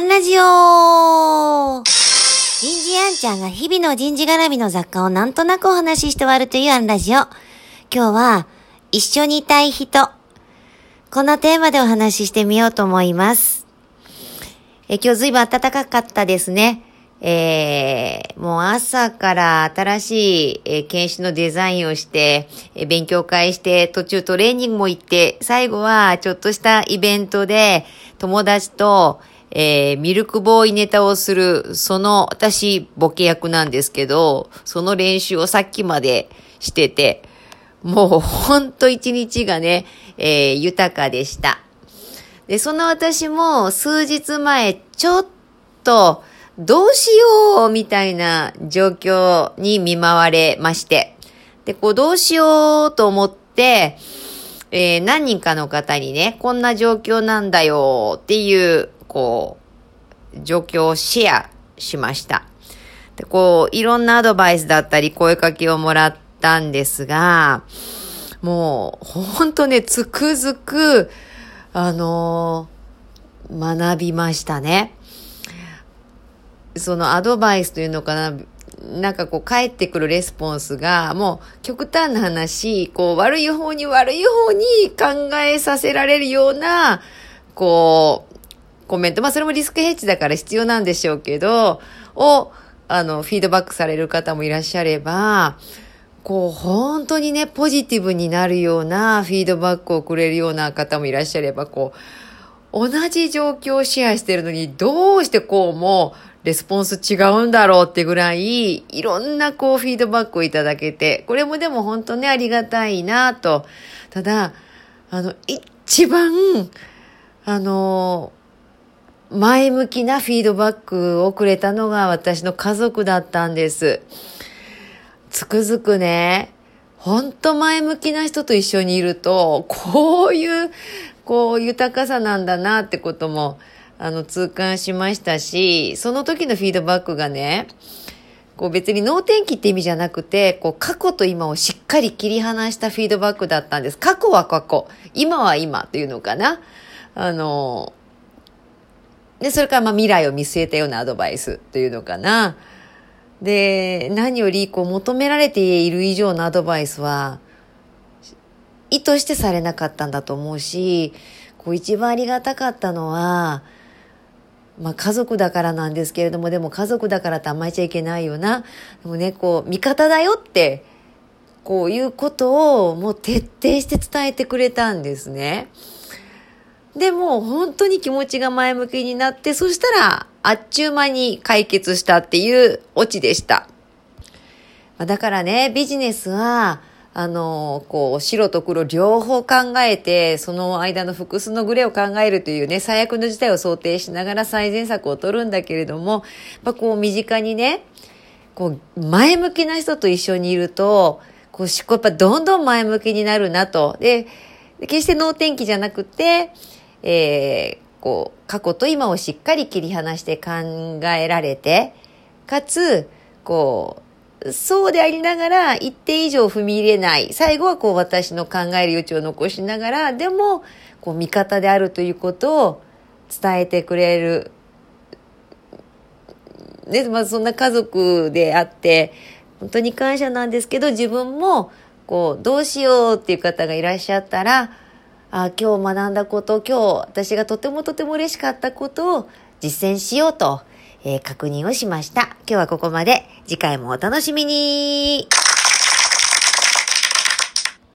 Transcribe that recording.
ンラジオ人事アンちゃんが日々の人事絡みの雑貨をなんとなくお話しして終わるというアンラジオ。今日は、一緒にいたい人。このテーマでお話ししてみようと思います。え今日ずいぶん暖かかったですね。えー、もう朝から新しい、えー研修のデザインをして、えー勉強会して、途中トレーニングも行って、最後はちょっとしたイベントで友達と、えーミルクボーイネタをする、その私ボケ役なんですけど、その練習をさっきまでしてて、もうほんと一日がね、えー豊かでした。で、その私も数日前、ちょっと、どうしようみたいな状況に見舞われまして。で、こう、どうしようと思って、えー何人かの方にね、こんな状況なんだよっていう、こう、状況をシェアしました。で、こう、いろんなアドバイスだったり、声かけをもらったんですが、もう、ほんとね、つくづく、あのー学びましたね。そのアドバイスというのかな、なんかこう返ってくるレスポンスが、もう極端な話、こう悪い方に悪い方に考えさせられるような、こう、コメント。まあそれもリスクヘッジだから必要なんでしょうけど、を、あの、フィードバックされる方もいらっしゃれば、こう、本当にね、ポジティブになるようなフィードバックをくれるような方もいらっしゃれば、こう、同じ状況をシェアしてるのに、どうしてこうも、レスポンス違うんだろうってぐらい、いろんなこうフィードバックをいただけて、これもでも本当ね、ありがたいなと。ただ、あの、一番、あの、前向きなフィードバックをくれたのが私の家族だったんです。つくづくね、ほんと前向きな人と一緒にいると、こういう、こう、豊かさなんだなってことも、あの、痛感しましたし、その時のフィードバックがね、こう別に脳天気って意味じゃなくて、こう過去と今をしっかり切り離したフィードバックだったんです。過去は過去、今は今というのかな。あの、で、それからまあ未来を見据えたようなアドバイスというのかな。で、何よりこう求められている以上のアドバイスは、意図してされなかったんだと思うし、こう一番ありがたかったのは、まあ家族だからなんですけれども、でも家族だからって甘えちゃいけないよな。でもね、こう、味方だよって、こういうことをもう徹底して伝えてくれたんですね。でも本当に気持ちが前向きになって、そしたらあっちゅう間に解決したっていうオチでした。だからね、ビジネスは、あの、こう、白と黒両方考えて、その間の複数のグレーを考えるというね、最悪の事態を想定しながら最善策を取るんだけれども、まあこう身近にね、こう、前向きな人と一緒にいると、こう、思考やっぱどんどん前向きになるなと。で、決して脳天気じゃなくて、えー、こう、過去と今をしっかり切り離して考えられて、かつ、こう、そうでありながら一定以上踏み入れない。最後はこう私の考える余地を残しながら、でも、こう味方であるということを伝えてくれる。ね、まあそんな家族であって、本当に感謝なんですけど、自分も、こう、どうしようっていう方がいらっしゃったら、あ今日学んだこと、今日私がとてもとても嬉しかったことを実践しようと、えー確認をしました。今日はここまで。次回もお楽しみに